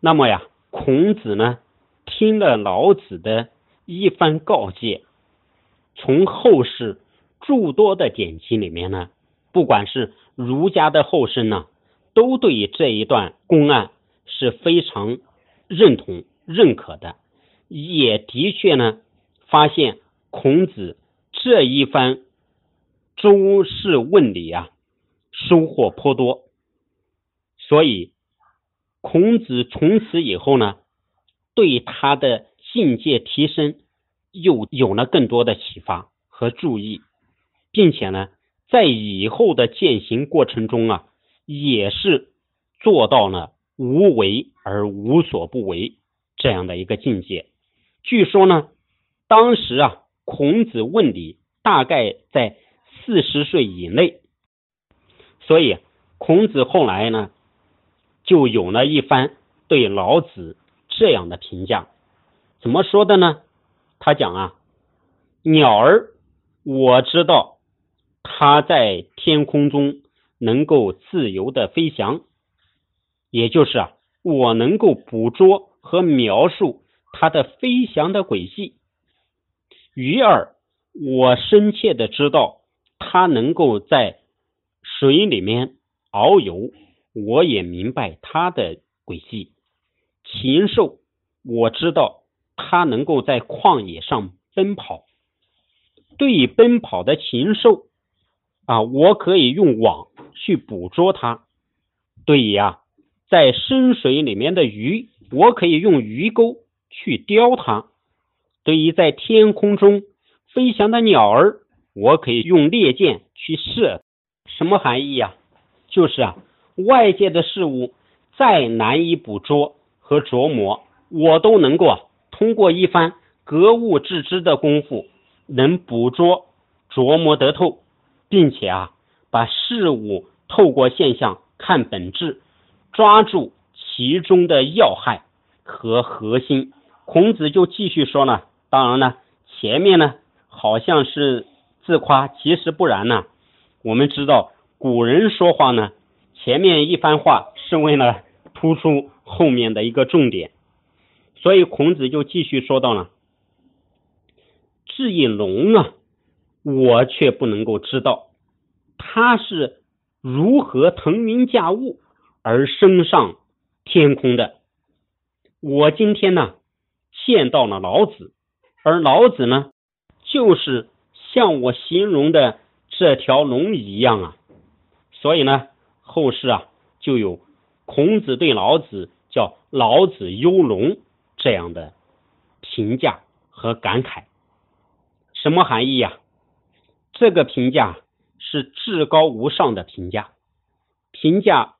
那么呀，孔子呢听了老子的一番告诫，从后世诸多的典籍里面呢，不管是儒家的后生呢，都对这一段公案是非常认同、认可的，也的确呢发现孔子这一番诸事问礼啊，收获颇多，所以。孔子从此以后呢，对他的境界提升又有了更多的启发和注意，并且呢，在以后的践行过程中啊，也是做到了无为而无所不为这样的一个境界。据说呢，当时啊，孔子问礼大概在四十岁以内，所以孔子后来呢。就有了一番对老子这样的评价，怎么说的呢？他讲啊，鸟儿我知道它在天空中能够自由的飞翔，也就是啊，我能够捕捉和描述它的飞翔的轨迹。鱼儿我深切的知道它能够在水里面遨游。我也明白它的轨迹，禽兽我知道它能够在旷野上奔跑。对于奔跑的禽兽啊，我可以用网去捕捉它；对于啊，在深水里面的鱼，我可以用鱼钩去叼它；对于在天空中飞翔的鸟儿，我可以用猎箭去射。什么含义呀？就是啊。外界的事物再难以捕捉和琢磨，我都能够通过一番格物致知的功夫，能捕捉、琢磨得透，并且啊，把事物透过现象看本质，抓住其中的要害和核心。孔子就继续说呢，当然呢，前面呢好像是自夸，其实不然呢。我们知道古人说话呢。前面一番话是为了突出后面的一个重点，所以孔子就继续说到了：“至于龙啊，我却不能够知道它是如何腾云驾雾而升上天空的。我今天呢见到了老子，而老子呢就是像我形容的这条龙一样啊，所以呢。”后世啊，就有孔子对老子叫“老子幽龙”这样的评价和感慨。什么含义呀？这个评价是至高无上的评价。评价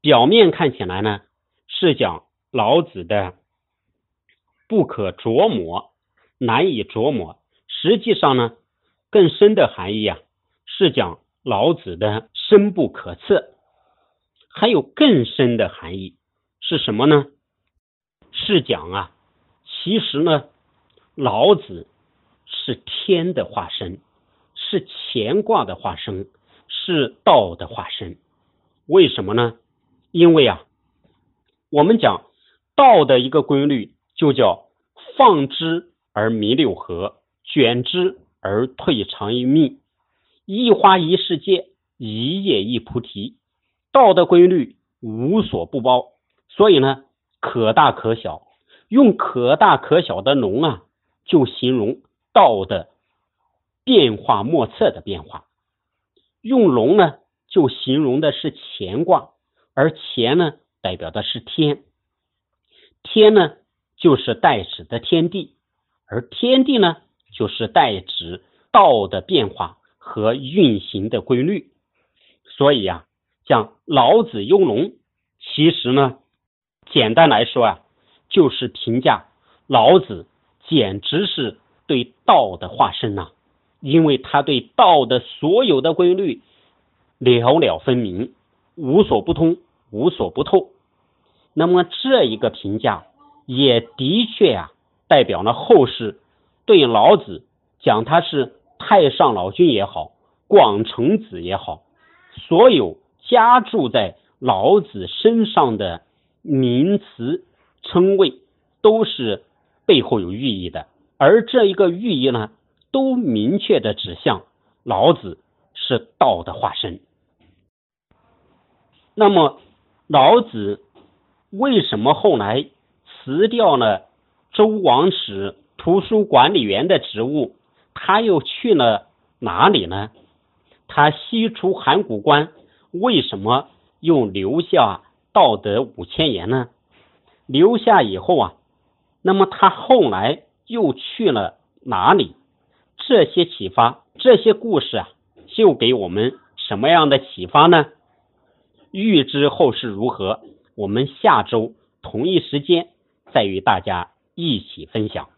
表面看起来呢，是讲老子的不可琢磨、难以琢磨。实际上呢，更深的含义啊，是讲。老子的深不可测，还有更深的含义是什么呢？是讲啊，其实呢，老子是天的化身，是乾卦的化身，是道的化身。为什么呢？因为啊，我们讲道的一个规律就叫放之而弥六合，卷之而退长于密。一花一世界，一叶一菩提。道的规律无所不包，所以呢，可大可小。用可大可小的龙啊，就形容道的变化莫测的变化。用龙呢，就形容的是乾卦，而乾呢，代表的是天。天呢，就是代指的天地，而天地呢，就是代指道的变化。和运行的规律，所以啊，像老子幽龙，其实呢，简单来说啊，就是评价老子简直是对道的化身呐，因为他对道的所有的规律了了分明，无所不通，无所不透。那么这一个评价也的确啊，代表了后世对老子讲他是。太上老君也好，广成子也好，所有加注在老子身上的名词称谓都是背后有寓意的，而这一个寓意呢，都明确的指向老子是道的化身。那么，老子为什么后来辞掉了周王室图书管理员的职务？他又去了哪里呢？他西出函谷关，为什么又留下道德五千言呢？留下以后啊，那么他后来又去了哪里？这些启发，这些故事啊，就给我们什么样的启发呢？预知后事如何，我们下周同一时间再与大家一起分享。